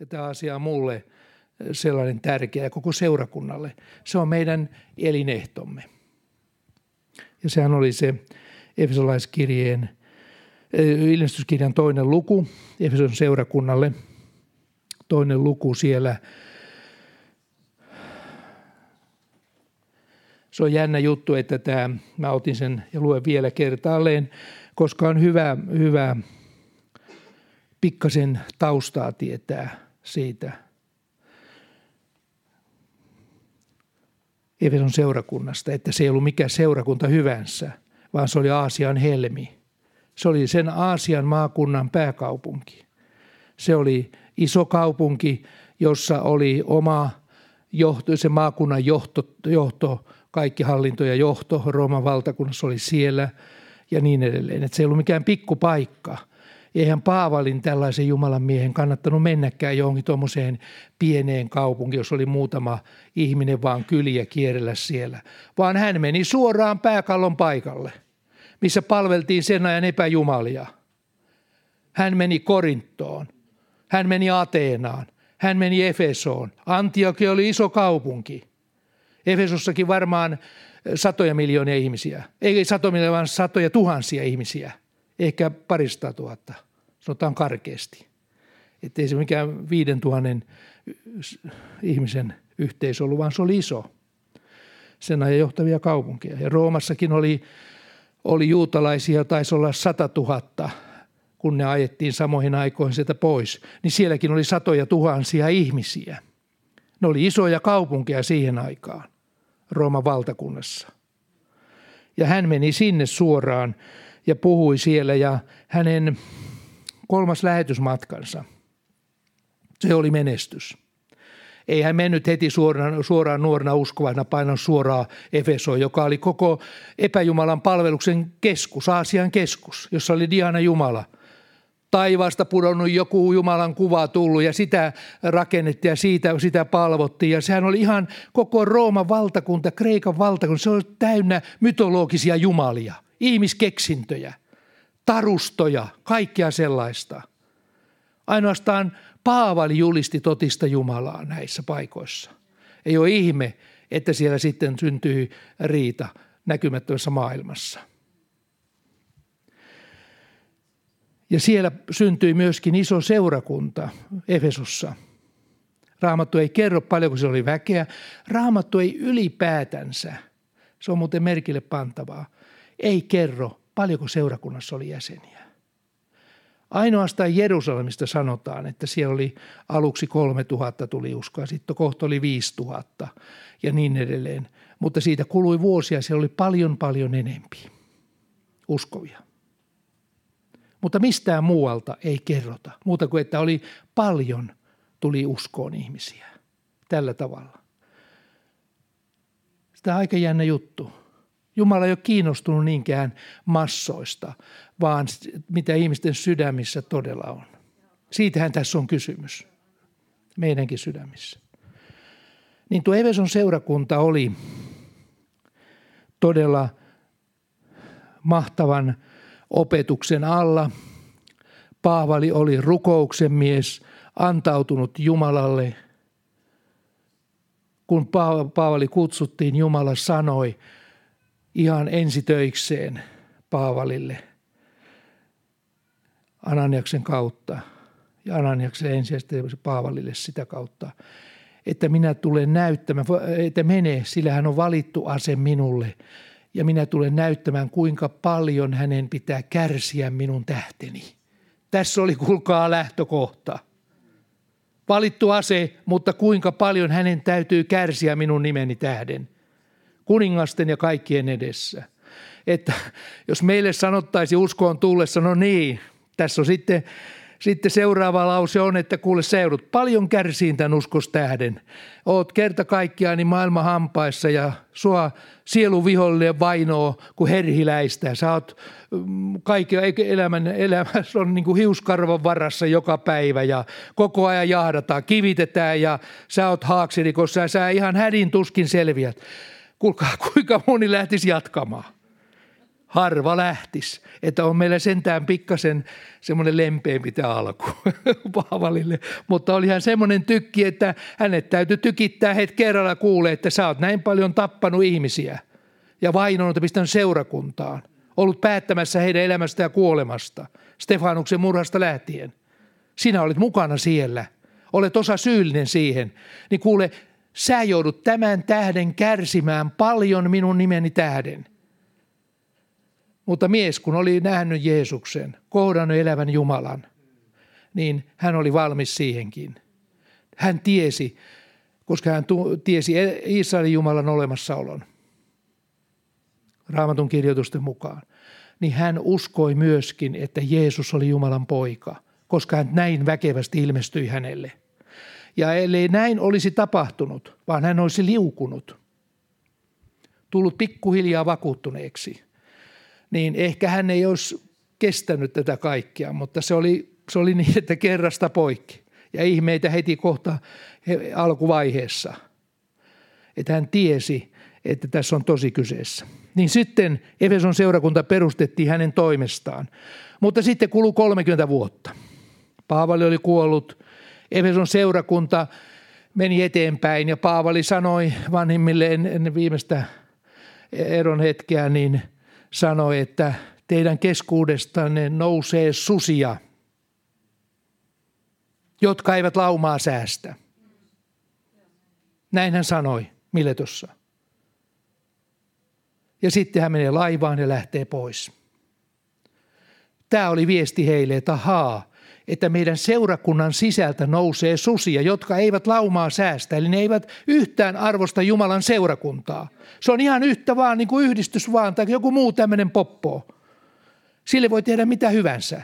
Ja tämä asia on mulle sellainen tärkeä koko seurakunnalle. Se on meidän elinehtomme. Ja sehän oli se Efesolaiskirjeen, ilmestyskirjan toinen luku Efeson seurakunnalle. Toinen luku siellä. Se on jännä juttu, että tämä, mä otin sen ja luen vielä kertaalleen, koska on hyvä, hyvä pikkasen taustaa tietää siitä – Efeson seurakunnasta, että se ei ollut mikä seurakunta hyvänsä, vaan se oli Aasian helmi. Se oli sen Aasian maakunnan pääkaupunki. Se oli iso kaupunki, jossa oli oma johto, se maakunnan johto, johto, kaikki hallinto ja johto, Rooman valtakunnassa oli siellä ja niin edelleen. Että se ei ollut mikään pikkupaikka – eihän Paavalin tällaisen Jumalan miehen kannattanut mennäkään johonkin tuommoiseen pieneen kaupunkiin, jos oli muutama ihminen vaan kyliä kierrellä siellä, vaan hän meni suoraan pääkallon paikalle, missä palveltiin sen ajan epäjumalia. Hän meni Korinttoon, hän meni Ateenaan, hän meni Efesoon. Antiokia oli iso kaupunki. Efesossakin varmaan satoja miljoonia ihmisiä. Ei satoja miljoonia, vaan satoja tuhansia ihmisiä – ehkä parista tuhatta, sanotaan karkeasti. Että ei se mikään viiden tuhannen ihmisen yhteisö ollut, vaan se oli iso. Sen ajan johtavia kaupunkeja. Ja Roomassakin oli, oli juutalaisia, taisi olla sata tuhatta, kun ne ajettiin samoihin aikoihin sieltä pois. Niin sielläkin oli satoja tuhansia ihmisiä. Ne oli isoja kaupunkeja siihen aikaan Rooman valtakunnassa. Ja hän meni sinne suoraan ja puhui siellä ja hänen kolmas lähetysmatkansa, se oli menestys. Ei hän mennyt heti suoraan, suoraan nuorena uskovana painan suoraan Efesoon, joka oli koko epäjumalan palveluksen keskus, Aasian keskus, jossa oli Diana Jumala. Taivaasta pudonnut joku Jumalan kuva tullut ja sitä rakennettiin ja siitä, sitä palvottiin. Ja sehän oli ihan koko Rooman valtakunta, Kreikan valtakunta, se oli täynnä mytologisia jumalia ihmiskeksintöjä, tarustoja, kaikkea sellaista. Ainoastaan Paavali julisti totista Jumalaa näissä paikoissa. Ei ole ihme, että siellä sitten syntyy riita näkymättömässä maailmassa. Ja siellä syntyi myöskin iso seurakunta Efesossa. Raamattu ei kerro paljonko se oli väkeä. Raamattu ei ylipäätänsä, se on muuten merkille pantavaa, ei kerro, paljonko seurakunnassa oli jäseniä. Ainoastaan Jerusalemista sanotaan, että siellä oli aluksi 3000 tuli uskoa, sitten kohta oli 5000 ja niin edelleen. Mutta siitä kului vuosia, siellä oli paljon paljon enempi uskovia. Mutta mistään muualta ei kerrota, muuta kuin että oli paljon tuli uskoon ihmisiä tällä tavalla. Sitä on aika jännä juttu. Jumala ei ole kiinnostunut niinkään massoista, vaan mitä ihmisten sydämissä todella on. Siitähän tässä on kysymys. Meidänkin sydämissä. Niin tuo Eveson seurakunta oli todella mahtavan opetuksen alla. Paavali oli rukouksen mies, antautunut Jumalalle. Kun Paavali kutsuttiin, Jumala sanoi, ihan ensitöikseen Paavalille Ananiaksen kautta ja Ananiaksen ensisijaisesti Paavalille sitä kautta, että minä tulen näyttämään, että menee, sillä hän on valittu ase minulle ja minä tulen näyttämään, kuinka paljon hänen pitää kärsiä minun tähteni. Tässä oli, kulkaa lähtökohta. Valittu ase, mutta kuinka paljon hänen täytyy kärsiä minun nimeni tähden kuningasten ja kaikkien edessä. Että jos meille sanottaisi uskoon tullessa, no niin, tässä on sitten, sitten seuraava lause on, että kuule seudut, paljon kärsiin tämän uskostähden. Oot kerta kaikkiaan niin maailman hampaissa ja sua sielu vihollinen vainoo kuin herhiläistä. Sä oot mm, kaiken elämän, elämässä on niin kuin hiuskarvan varassa joka päivä ja koko ajan jahdataan, kivitetään ja sä oot haaksirikossa ja sä ihan hädin tuskin selviät. Kuulkaa, kuinka moni lähtisi jatkamaan. harva lähtis. Että on meillä sentään pikkasen semmoinen lempeämpi tämä alku Paavalille. Mutta oli hän semmoinen tykki, että hänet täytyy tykittää het kerralla kuulee, että sä oot näin paljon tappanut ihmisiä ja vainonut ja seurakuntaan. Ollut päättämässä heidän elämästä ja kuolemasta, Stefanuksen murhasta lähtien. Sinä olit mukana siellä, olet osa syyllinen siihen. Niin kuule, sä joudut tämän tähden kärsimään paljon minun nimeni tähden – mutta mies, kun oli nähnyt Jeesuksen, kohdannut elävän Jumalan, niin hän oli valmis siihenkin. Hän tiesi, koska hän tiesi Israelin Jumalan olemassaolon, raamatun kirjoitusten mukaan, niin hän uskoi myöskin, että Jeesus oli Jumalan poika, koska hän näin väkevästi ilmestyi hänelle. Ja ellei näin olisi tapahtunut, vaan hän olisi liukunut, tullut pikkuhiljaa vakuuttuneeksi – niin ehkä hän ei olisi kestänyt tätä kaikkea, mutta se oli, se oli niin, että kerrasta poikki. Ja ihmeitä heti kohta alkuvaiheessa. Että hän tiesi, että tässä on tosi kyseessä. Niin sitten Efeson seurakunta perustettiin hänen toimestaan. Mutta sitten kului 30 vuotta. Paavali oli kuollut. Efeson seurakunta meni eteenpäin ja Paavali sanoi vanhimmille ennen viimeistä eron hetkeä, niin – sanoi, että teidän keskuudestanne nousee susia, jotka eivät laumaa säästä. Näin hän sanoi Miletossa. Ja sitten hän menee laivaan ja lähtee pois. Tämä oli viesti heille, että haa, että meidän seurakunnan sisältä nousee susia, jotka eivät laumaa säästä, eli ne eivät yhtään arvosta Jumalan seurakuntaa. Se on ihan yhtä vaan niin kuin yhdistys vaan tai joku muu tämmöinen poppo. Sille voi tehdä mitä hyvänsä.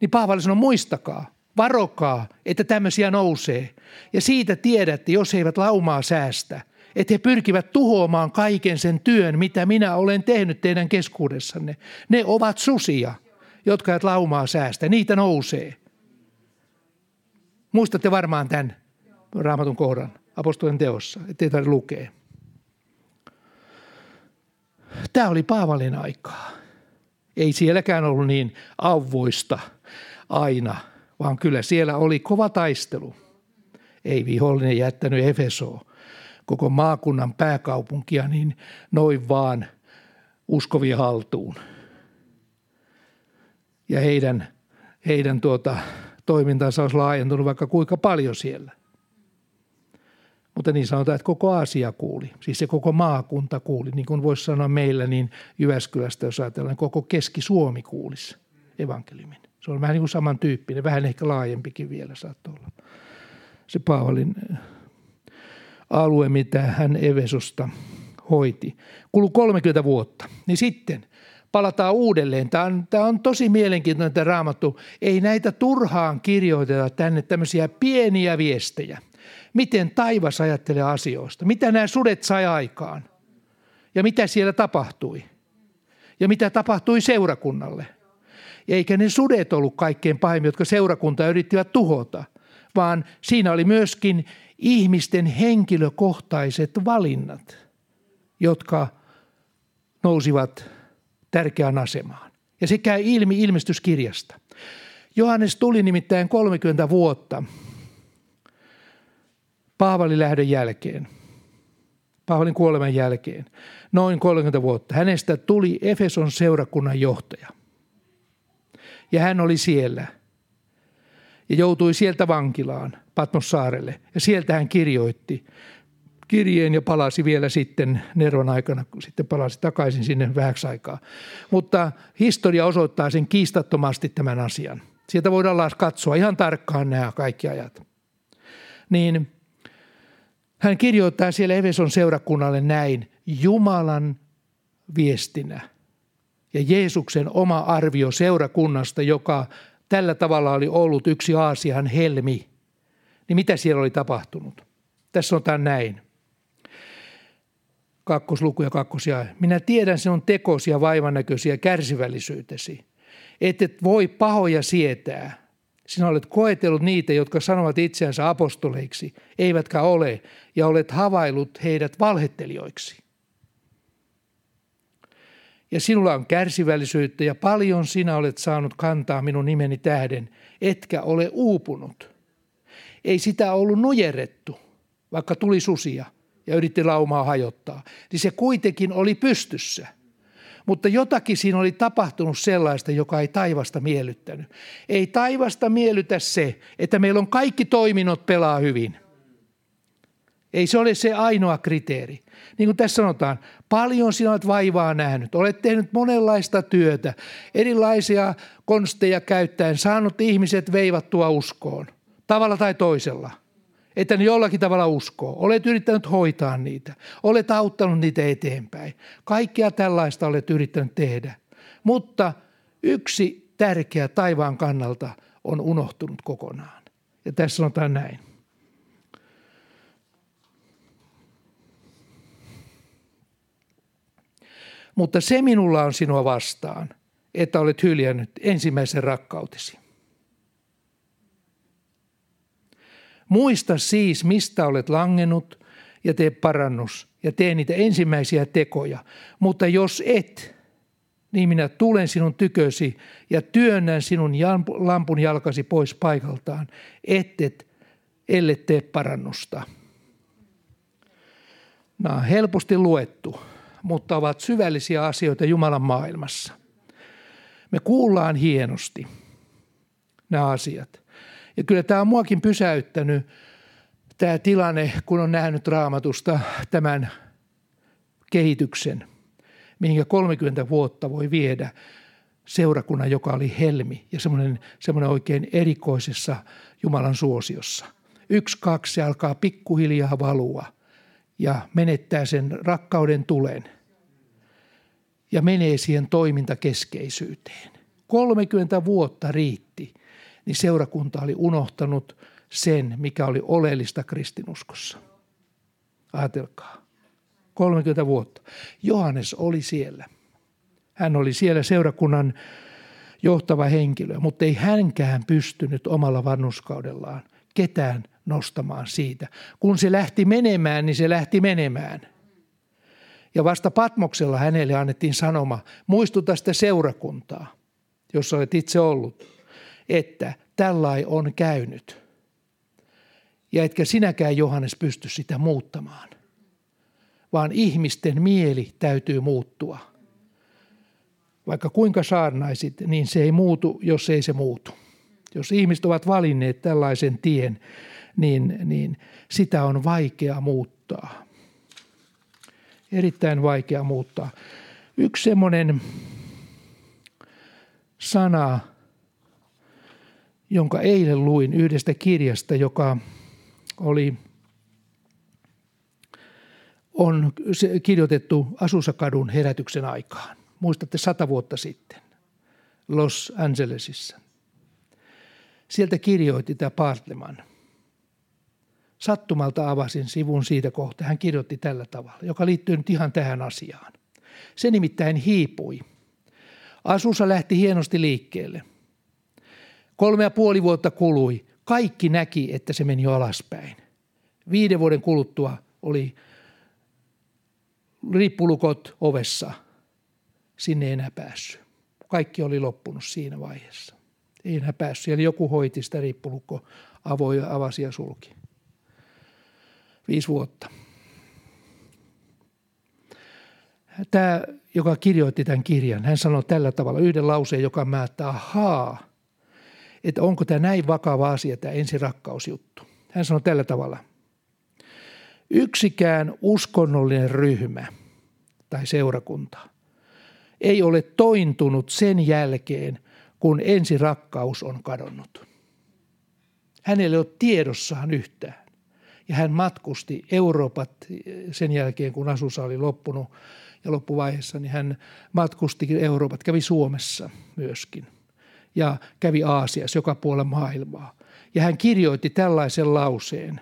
Niin Paavali sanoo, muistakaa, varokaa, että tämmöisiä nousee. Ja siitä tiedätte, jos he eivät laumaa säästä, että he pyrkivät tuhoamaan kaiken sen työn, mitä minä olen tehnyt teidän keskuudessanne. Ne ovat susia jotka et laumaa säästä. Niitä nousee. Muistatte varmaan tämän raamatun kohdan apostolien teossa, ettei tarvitse lukea. Tämä oli Paavalin aikaa. Ei sielläkään ollut niin auvoista aina, vaan kyllä siellä oli kova taistelu. Ei vihollinen jättänyt Efesoa, koko maakunnan pääkaupunkia, niin noin vaan uskovia haltuun ja heidän, heidän tuota, toimintansa olisi laajentunut vaikka kuinka paljon siellä. Mutta niin sanotaan, että koko Aasia kuuli, siis se koko maakunta kuuli. Niin kuin voisi sanoa meillä, niin Jyväskylästä jos ajatellaan, niin koko Keski-Suomi kuulisi evankeliumin. Se on vähän niin kuin samantyyppinen, vähän ehkä laajempikin vielä saattoi olla. Se Paavalin äh, alue, mitä hän Evesosta hoiti. Kulu 30 vuotta. Niin sitten palataan uudelleen. Tämä on, tämä on tosi mielenkiintoinen tämä raamattu. Ei näitä turhaan kirjoiteta tänne tämmöisiä pieniä viestejä. Miten taivas ajattelee asioista? Mitä nämä sudet sai aikaan? Ja mitä siellä tapahtui? Ja mitä tapahtui seurakunnalle? Eikä ne sudet ollut kaikkein pahimmin, jotka seurakunta yrittivät tuhota, vaan siinä oli myöskin ihmisten henkilökohtaiset valinnat, jotka nousivat tärkeään asemaan. Ja se käy ilmi ilmestyskirjasta. Johannes tuli nimittäin 30 vuotta Paavalin lähdön jälkeen, Paavalin kuoleman jälkeen, noin 30 vuotta. Hänestä tuli Efeson seurakunnan johtaja. Ja hän oli siellä ja joutui sieltä vankilaan Patmos saarelle. Ja sieltä hän kirjoitti kirjeen ja palasi vielä sitten Neron aikana, sitten palasi takaisin sinne vähäksi aikaa. Mutta historia osoittaa sen kiistattomasti tämän asian. Sieltä voidaan katsoa ihan tarkkaan nämä kaikki ajat. Niin hän kirjoittaa siellä Eveson seurakunnalle näin Jumalan viestinä ja Jeesuksen oma arvio seurakunnasta, joka tällä tavalla oli ollut yksi Aasian helmi. Niin mitä siellä oli tapahtunut? Tässä on tämä näin kakkosluku ja kakkosia. Minä tiedän sinun tekosi ja vaivannäköisiä kärsivällisyytesi. Et et voi pahoja sietää. Sinä olet koetellut niitä, jotka sanovat itseänsä apostoleiksi, eivätkä ole, ja olet havaillut heidät valhettelijoiksi. ja sinulla on kärsivällisyyttä ja paljon sinä olet saanut kantaa minun nimeni tähden, etkä ole uupunut. Ei sitä ollut nujerrettu, vaikka tuli susia ja yritti laumaa hajottaa, niin se kuitenkin oli pystyssä. Mutta jotakin siinä oli tapahtunut sellaista, joka ei taivasta miellyttänyt. Ei taivasta miellytä se, että meillä on kaikki toiminnot pelaa hyvin – ei se ole se ainoa kriteeri. Niin kuin tässä sanotaan, paljon sinä olet vaivaa nähnyt. Olet tehnyt monenlaista työtä, erilaisia konsteja käyttäen, saanut ihmiset veivattua uskoon. Tavalla tai toisella. Että ne jollakin tavalla uskoo. Olet yrittänyt hoitaa niitä. Olet auttanut niitä eteenpäin. Kaikkea tällaista olet yrittänyt tehdä. Mutta yksi tärkeä taivaan kannalta on unohtunut kokonaan. Ja tässä sanotaan näin. Mutta se minulla on sinua vastaan, että olet hyljännyt ensimmäisen rakkautesi. Muista siis, mistä olet langennut ja tee parannus ja tee niitä ensimmäisiä tekoja. Mutta jos et, niin minä tulen sinun tykösi ja työnnän sinun lampun jalkasi pois paikaltaan, ettet, ellei tee parannusta. Nämä on helposti luettu mutta ovat syvällisiä asioita Jumalan maailmassa. Me kuullaan hienosti nämä asiat. Ja kyllä tämä on muakin pysäyttänyt tämä tilanne, kun on nähnyt raamatusta tämän kehityksen, mihinkä 30 vuotta voi viedä seurakunnan, joka oli helmi ja semmoinen, semmoinen oikein erikoisessa Jumalan suosiossa. Yksi, kaksi, se alkaa pikkuhiljaa valua – ja menettää sen rakkauden tulen ja menee siihen toimintakeskeisyyteen. 30 vuotta riitti, niin seurakunta oli unohtanut sen, mikä oli oleellista kristinuskossa. Ajatelkaa. 30 vuotta. Johannes oli siellä. Hän oli siellä seurakunnan johtava henkilö, mutta ei hänkään pystynyt omalla vannuskaudellaan ketään nostamaan siitä. Kun se lähti menemään, niin se lähti menemään. Ja vasta Patmoksella hänelle annettiin sanoma, muistuta sitä seurakuntaa, jossa olet itse ollut, että tällai on käynyt. Ja etkä sinäkään Johannes pysty sitä muuttamaan, vaan ihmisten mieli täytyy muuttua. Vaikka kuinka saarnaisit, niin se ei muutu, jos ei se muutu. Jos ihmiset ovat valinneet tällaisen tien, niin, niin sitä on vaikea muuttaa. Erittäin vaikea muuttaa. Yksi semmoinen sana, jonka eilen luin yhdestä kirjasta, joka oli on kirjoitettu Asusakadun herätyksen aikaan. Muistatte sata vuotta sitten Los Angelesissa. Sieltä kirjoitti tämä Partleman – Sattumalta avasin sivun siitä kohta. Hän kirjoitti tällä tavalla, joka liittyy nyt ihan tähän asiaan. Se nimittäin hiipui. Asussa lähti hienosti liikkeelle. Kolme ja puoli vuotta kului. Kaikki näki, että se meni alaspäin. Viiden vuoden kuluttua oli riippulukot ovessa. Sinne ei enää päässyt. Kaikki oli loppunut siinä vaiheessa. Ei enää päässyt. Eli joku hoiti sitä riippulukko, avoi, avasi ja sulki. Viisi vuotta. Tämä, joka kirjoitti tämän kirjan, hän sanoi tällä tavalla yhden lauseen, joka määttää, ahaa, että onko tämä näin vakava asia, tämä ensirakkausjuttu. Hän sanoi tällä tavalla. Yksikään uskonnollinen ryhmä tai seurakunta ei ole tointunut sen jälkeen, kun ensirakkaus on kadonnut. Hänelle ei ole tiedossaan yhtään ja hän matkusti Euroopat sen jälkeen, kun asussa oli loppunut ja loppuvaiheessa, niin hän matkusti Euroopat, kävi Suomessa myöskin ja kävi Aasiassa joka puolella maailmaa. Ja hän kirjoitti tällaisen lauseen.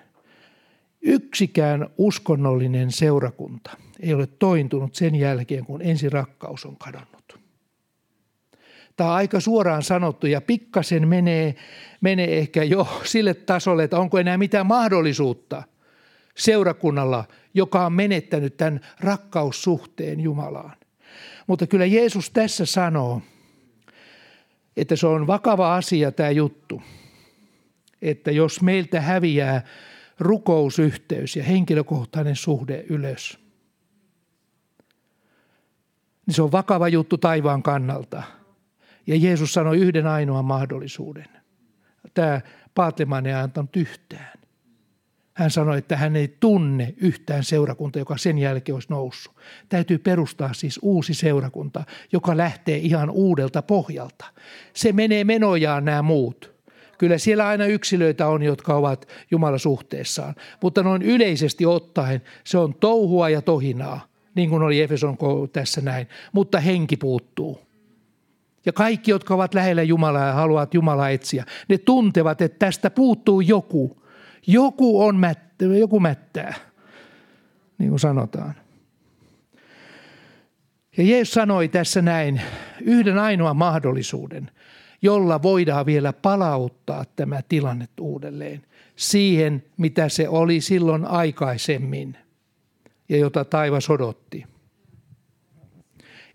Yksikään uskonnollinen seurakunta ei ole tointunut sen jälkeen, kun ensirakkaus on kadonnut. Tämä on aika suoraan sanottu ja pikkasen menee, menee ehkä jo sille tasolle, että onko enää mitään mahdollisuutta seurakunnalla, joka on menettänyt tämän rakkaussuhteen Jumalaan. Mutta kyllä Jeesus tässä sanoo, että se on vakava asia tämä juttu. Että jos meiltä häviää rukousyhteys ja henkilökohtainen suhde ylös, niin se on vakava juttu taivaan kannalta. Ja Jeesus sanoi yhden ainoan mahdollisuuden. Tämä Paatleman ei antanut yhtään. Hän sanoi, että hän ei tunne yhtään seurakunta, joka sen jälkeen olisi noussut. Täytyy perustaa siis uusi seurakunta, joka lähtee ihan uudelta pohjalta. Se menee menojaan nämä muut. Kyllä siellä aina yksilöitä on, jotka ovat Jumalan suhteessaan, mutta noin yleisesti ottaen se on touhua ja tohinaa, niin kuin oli Efeson tässä näin, mutta henki puuttuu. Ja kaikki, jotka ovat lähellä Jumalaa ja haluavat Jumalaa etsiä, ne tuntevat, että tästä puuttuu joku – joku on mättä, joku mättää, niin kuin sanotaan. Ja Jeesus sanoi tässä näin yhden ainoan mahdollisuuden, jolla voidaan vielä palauttaa tämä tilanne uudelleen siihen, mitä se oli silloin aikaisemmin ja jota taivas odotti.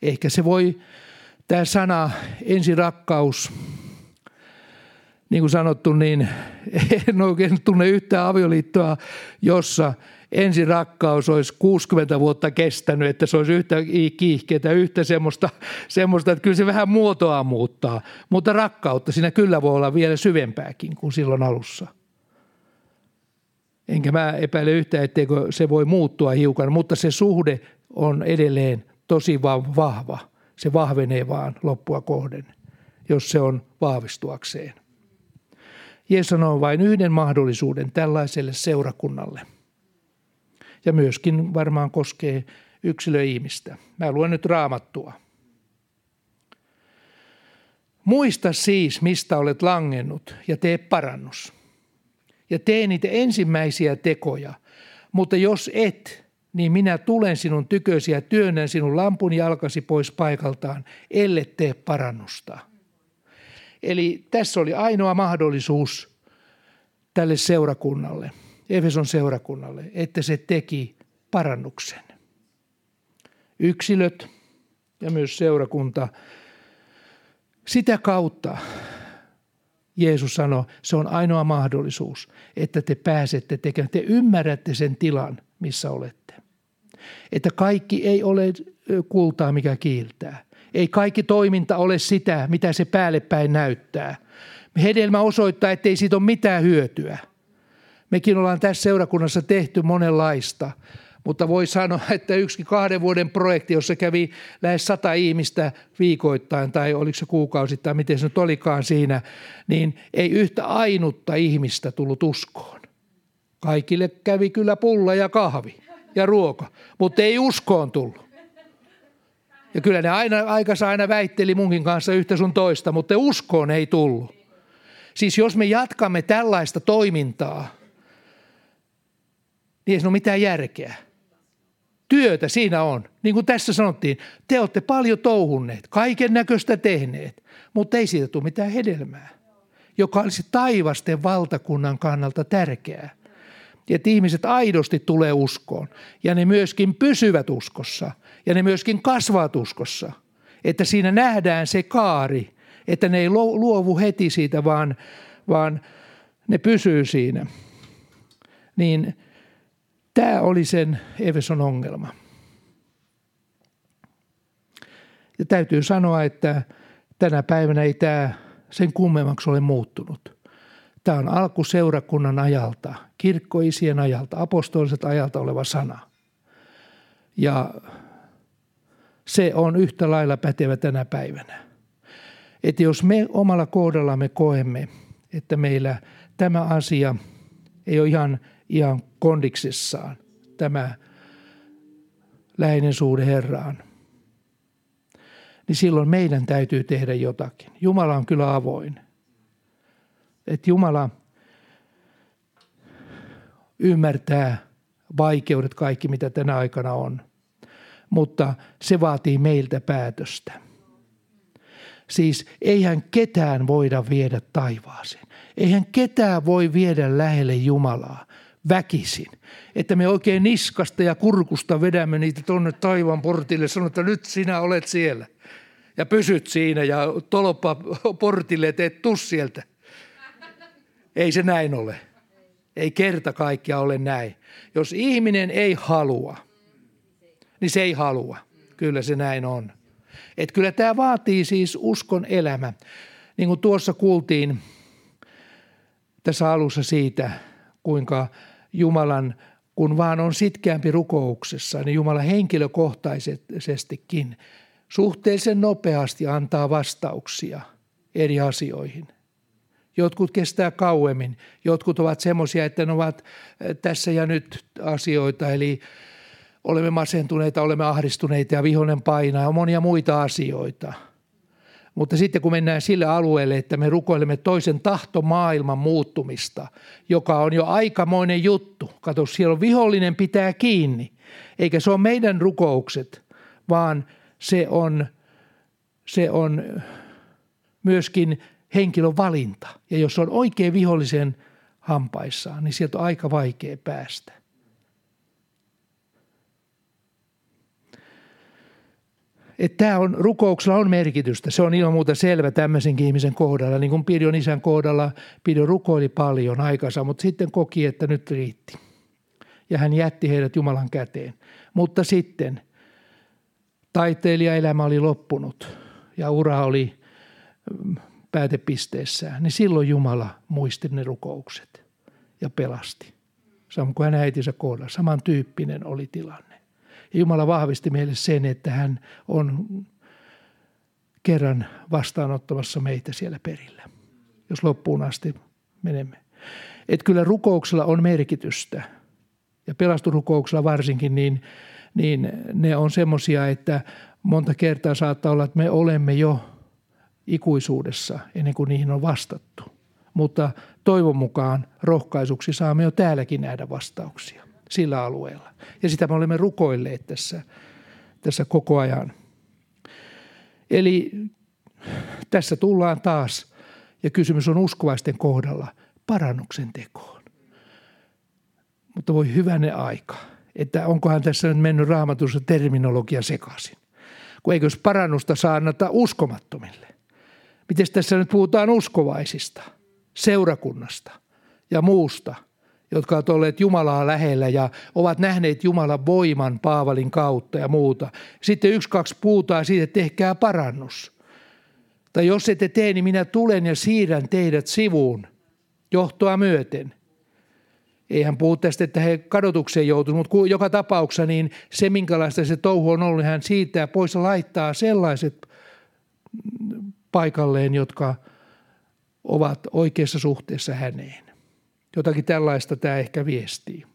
Ehkä se voi, tämä sana ensirakkaus, niin kuin sanottu, niin en oikein tunne yhtään avioliittoa, jossa ensin rakkaus olisi 60 vuotta kestänyt, että se olisi yhtä kiihkeitä, yhtä semmoista, semmoista, että kyllä se vähän muotoa muuttaa. Mutta rakkautta siinä kyllä voi olla vielä syvempääkin kuin silloin alussa. Enkä mä epäile yhtään, etteikö se voi muuttua hiukan, mutta se suhde on edelleen tosi vahva. Se vahvenee vaan loppua kohden, jos se on vahvistuakseen. Jeesus sanoo vain yhden mahdollisuuden tällaiselle seurakunnalle. Ja myöskin varmaan koskee yksilöihmistä. Mä luen nyt raamattua. Muista siis, mistä olet langennut ja tee parannus. Ja tee niitä ensimmäisiä tekoja. Mutta jos et, niin minä tulen sinun tykösi ja työnnän sinun lampun jalkasi pois paikaltaan, ellei tee parannusta. Eli tässä oli ainoa mahdollisuus tälle seurakunnalle, Efeson seurakunnalle, että se teki parannuksen. Yksilöt ja myös seurakunta, sitä kautta Jeesus sanoi, se on ainoa mahdollisuus, että te pääsette tekemään, te ymmärrätte sen tilan, missä olette. Että kaikki ei ole kultaa, mikä kiiltää. Ei kaikki toiminta ole sitä, mitä se päälle päin näyttää. Hedelmä osoittaa, että ei siitä ole mitään hyötyä. Mekin ollaan tässä seurakunnassa tehty monenlaista, mutta voi sanoa, että yksi kahden vuoden projekti, jossa kävi lähes sata ihmistä viikoittain tai oliko se kuukausittain, miten se nyt olikaan siinä, niin ei yhtä ainutta ihmistä tullut uskoon. Kaikille kävi kyllä pulla ja kahvi ja ruoka, mutta ei uskoon tullut. Ja kyllä ne aina, aikansa aina väitteli munkin kanssa yhtä sun toista, mutta uskoon ei tullut. Siis jos me jatkamme tällaista toimintaa, niin ei ole mitään järkeä. Työtä siinä on. Niin kuin tässä sanottiin, te olette paljon touhunneet, kaiken näköistä tehneet, mutta ei siitä tule mitään hedelmää, joka olisi taivasten valtakunnan kannalta tärkeää. Että ihmiset aidosti tulee uskoon ja ne myöskin pysyvät uskossa – ja ne myöskin kasvavat uskossa. Että siinä nähdään se kaari, että ne ei luovu heti siitä, vaan, vaan ne pysyy siinä. Niin tämä oli sen Everson ongelma. Ja täytyy sanoa, että tänä päivänä ei tämä sen kummemmaksi ole muuttunut. Tämä on alkuseurakunnan ajalta, kirkkoisien ajalta, apostoliset ajalta oleva sana. Ja se on yhtä lailla pätevä tänä päivänä. Että jos me omalla kohdallamme koemme, että meillä tämä asia ei ole ihan, ihan kondiksessaan, tämä läheinen suhde Herraan, niin silloin meidän täytyy tehdä jotakin. Jumala on kyllä avoin. Että Jumala ymmärtää vaikeudet kaikki, mitä tänä aikana on – mutta se vaatii meiltä päätöstä. Siis eihän ketään voida viedä taivaaseen. Eihän ketään voi viedä lähelle Jumalaa väkisin. Että me oikein niskasta ja kurkusta vedämme niitä tuonne taivaan portille. Sanotaan, että nyt sinä olet siellä. Ja pysyt siinä ja toloppa portille, että et tuu sieltä. Ei se näin ole. Ei kerta kaikkia ole näin. Jos ihminen ei halua, niin se ei halua. Kyllä se näin on. Et kyllä tämä vaatii siis uskon elämä. Niin kuin tuossa kuultiin tässä alussa siitä, kuinka Jumalan, kun vaan on sitkeämpi rukouksessa, niin Jumala henkilökohtaisestikin suhteellisen nopeasti antaa vastauksia eri asioihin. Jotkut kestää kauemmin, jotkut ovat semmoisia, että ne ovat tässä ja nyt asioita, eli olemme masentuneita, olemme ahdistuneita ja vihollinen painaa ja monia muita asioita. Mutta sitten kun mennään sille alueelle, että me rukoilemme toisen tahtomaailman muuttumista, joka on jo aikamoinen juttu. Kato, siellä on vihollinen pitää kiinni. Eikä se ole meidän rukoukset, vaan se on, se on myöskin henkilön valinta. Ja jos on oikein vihollisen hampaissaan, niin sieltä on aika vaikea päästä. Että tämä on, rukouksella on merkitystä. Se on ilman muuta selvä tämmöisenkin ihmisen kohdalla. Niin kuin Pidon isän kohdalla, Pidon rukoili paljon aikansa, mutta sitten koki, että nyt riitti. Ja hän jätti heidät Jumalan käteen. Mutta sitten taiteilijaelämä oli loppunut ja ura oli mm, päätepisteessään, niin silloin Jumala muisti ne rukoukset ja pelasti. Samoin kuin hän äitinsä kohdalla. Samantyyppinen oli tilanne. Jumala vahvisti meille sen, että hän on kerran vastaanottamassa meitä siellä perillä, jos loppuun asti menemme. Että kyllä rukouksella on merkitystä ja pelasturukouksella varsinkin, niin, niin ne on semmoisia, että monta kertaa saattaa olla, että me olemme jo ikuisuudessa ennen kuin niihin on vastattu. Mutta toivon mukaan rohkaisuksi saamme jo täälläkin nähdä vastauksia sillä alueella. Ja sitä me olemme rukoilleet tässä, tässä koko ajan. Eli tässä tullaan taas, ja kysymys on uskovaisten kohdalla, parannuksen tekoon. Mutta voi hyvänä aika, että onkohan tässä nyt mennyt raamatussa terminologia sekaisin. Kun eikös parannusta saa annata uskomattomille. Miten tässä nyt puhutaan uskovaisista, seurakunnasta ja muusta – jotka ovat olleet Jumalaa lähellä ja ovat nähneet Jumalan voiman Paavalin kautta ja muuta. Sitten yksi, kaksi puhutaan siitä, että tehkää parannus. Tai jos ette tee, niin minä tulen ja siirrän teidät sivuun johtoa myöten. Ei hän puhu tästä, että he kadotukseen joutuneet, mutta joka tapauksessa niin se, minkälaista se touhu on ollut, niin hän siirtää pois laittaa sellaiset paikalleen, jotka ovat oikeassa suhteessa häneen. Jotakin tällaista tämä ehkä viestii.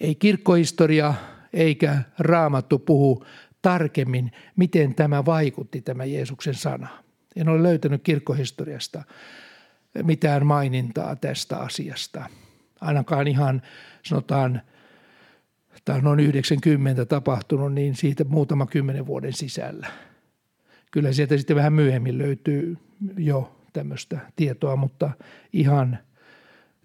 Ei kirkkohistoria eikä raamattu puhu tarkemmin, miten tämä vaikutti, tämä Jeesuksen sana. En ole löytänyt kirkkohistoriasta mitään mainintaa tästä asiasta. Ainakaan ihan sanotaan, tämä on noin 90 tapahtunut, niin siitä muutama kymmenen vuoden sisällä. Kyllä sieltä sitten vähän myöhemmin löytyy jo tämmöistä tietoa, mutta ihan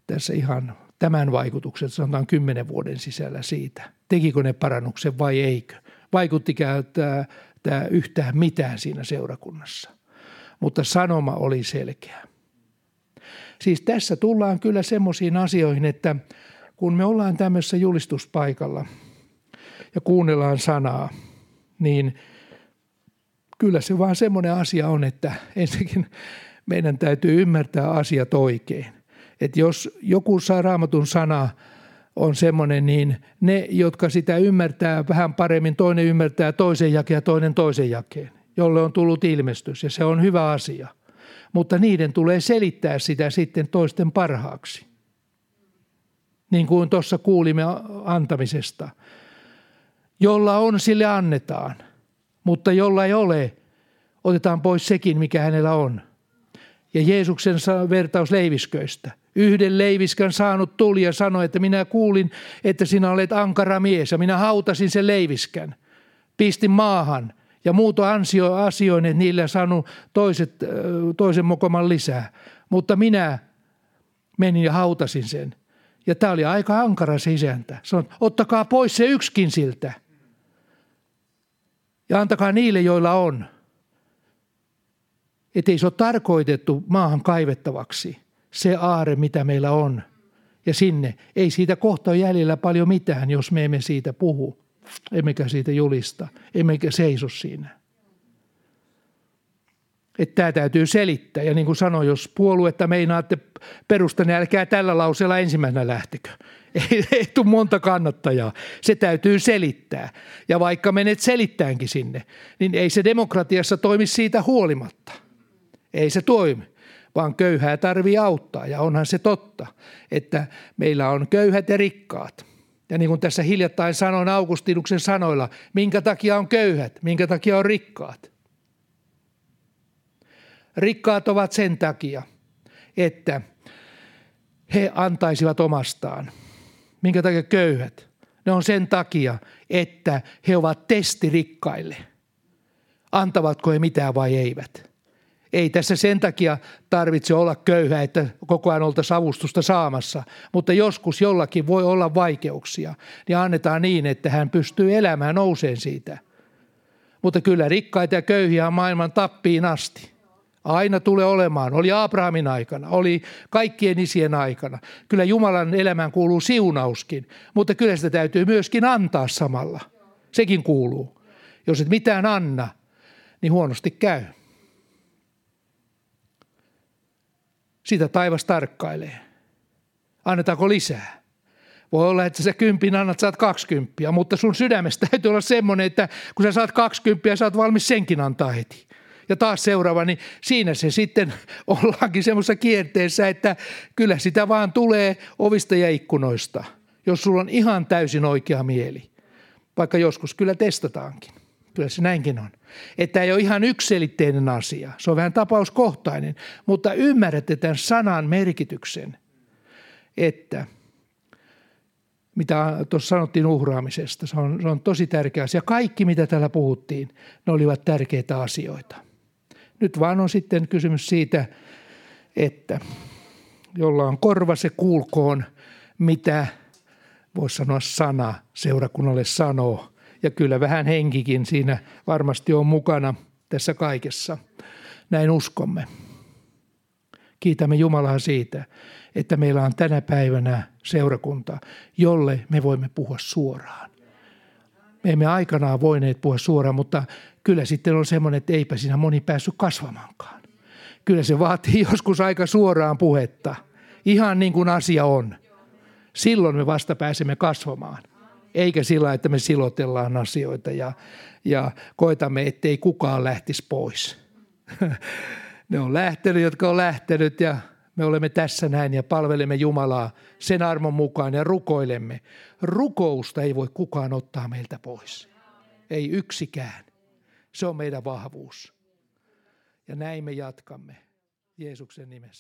tässä ihan tämän vaikutukset, sanotaan kymmenen vuoden sisällä siitä. Tekikö ne parannuksen vai eikö? Vaikuttikää tämä, tämä yhtään mitään siinä seurakunnassa. Mutta sanoma oli selkeä. Siis tässä tullaan kyllä semmoisiin asioihin, että kun me ollaan tämmöisessä julistuspaikalla ja kuunnellaan sanaa, niin kyllä se vaan semmoinen asia on, että ensinnäkin meidän täytyy ymmärtää asiat oikein. Että jos joku saa raamatun sana on semmoinen, niin ne, jotka sitä ymmärtää vähän paremmin, toinen ymmärtää toisen jakeen ja toinen toisen jakeen, jolle on tullut ilmestys ja se on hyvä asia. Mutta niiden tulee selittää sitä sitten toisten parhaaksi. Niin kuin tuossa kuulimme antamisesta. Jolla on, sille annetaan, mutta jolla ei ole, otetaan pois sekin, mikä hänellä on – ja Jeesuksen vertaus leivisköistä. Yhden leiviskän saanut tuli ja sanoi, että minä kuulin, että sinä olet ankara mies ja minä hautasin sen leiviskän. Pistin maahan ja muuto ansio asioin, että niillä saanut toiset, toisen mokoman lisää. Mutta minä Menin ja hautasin sen. Ja tämä oli aika ankara se isäntä. Sanoin, ottakaa pois se yksikin siltä. Ja antakaa niille, joilla on. Että ei se ole tarkoitettu maahan kaivettavaksi. Se aare, mitä meillä on. Ja sinne. Ei siitä kohta ole jäljellä paljon mitään, jos me emme siitä puhu. Emmekä siitä julista. Emmekä seiso siinä. Että tämä täytyy selittää. Ja niin kuin sanoin, jos puoluetta meinaatte perustaa, niin älkää tällä lauseella ensimmäisenä lähtekö. Ei, ei tule monta kannattajaa. Se täytyy selittää. Ja vaikka menet selittäänkin sinne, niin ei se demokratiassa toimi siitä huolimatta. Ei se toimi, vaan köyhää tarvii auttaa. Ja onhan se totta, että meillä on köyhät ja rikkaat. Ja niin kuin tässä hiljattain sanoin Augustinuksen sanoilla, minkä takia on köyhät, minkä takia on rikkaat – Rikkaat ovat sen takia, että he antaisivat omastaan. Minkä takia köyhät? Ne on sen takia, että he ovat testirikkaille. Antavatko he mitään vai eivät? Ei tässä sen takia tarvitse olla köyhä, että koko ajan oltaisiin avustusta saamassa, mutta joskus jollakin voi olla vaikeuksia, niin annetaan niin, että hän pystyy elämään nouseen siitä. Mutta kyllä rikkaita ja köyhiä on maailman tappiin asti. Aina tulee olemaan. Oli Abrahamin aikana, oli kaikkien isien aikana. Kyllä Jumalan elämään kuuluu siunauskin, mutta kyllä sitä täytyy myöskin antaa samalla. Sekin kuuluu. Jos et mitään anna, niin huonosti käy. Sitä taivas tarkkailee. Annetaanko lisää? Voi olla, että sä kympin annat, saat kaksikymppiä, mutta sun sydämestä täytyy olla semmoinen, että kun sä saat kaksikymppiä, sä oot valmis senkin antaa heti ja taas seuraava, niin siinä se sitten ollaankin semmoisessa kierteessä, että kyllä sitä vaan tulee ovista ja ikkunoista, jos sulla on ihan täysin oikea mieli. Vaikka joskus kyllä testataankin. Kyllä se näinkin on. Että ei ole ihan ykselitteinen asia. Se on vähän tapauskohtainen, mutta ymmärrätte tämän sanan merkityksen, että mitä tuossa sanottiin uhraamisesta, se on, se on tosi tärkeä asia. Kaikki, mitä täällä puhuttiin, ne olivat tärkeitä asioita. Nyt vaan on sitten kysymys siitä, että jolla on korva se kuulkoon, mitä voisi sanoa sana seurakunnalle sanoo. Ja kyllä vähän henkikin siinä varmasti on mukana tässä kaikessa. Näin uskomme. Kiitämme Jumalaa siitä, että meillä on tänä päivänä seurakunta, jolle me voimme puhua suoraan. Me emme aikanaan voineet puhua suoraan, mutta kyllä sitten on semmoinen, että eipä siinä moni päässyt kasvamaankaan. Kyllä se vaatii joskus aika suoraan puhetta, ihan niin kuin asia on. Silloin me vasta pääsemme kasvamaan, eikä sillä, että me silotellaan asioita ja, ja koitamme, ettei kukaan lähtisi pois. ne on lähtenyt, jotka on lähtenyt ja me olemme tässä näin ja palvelemme Jumalaa sen armon mukaan ja rukoilemme. Rukousta ei voi kukaan ottaa meiltä pois. Ei yksikään. Se on meidän vahvuus. Ja näin me jatkamme Jeesuksen nimessä.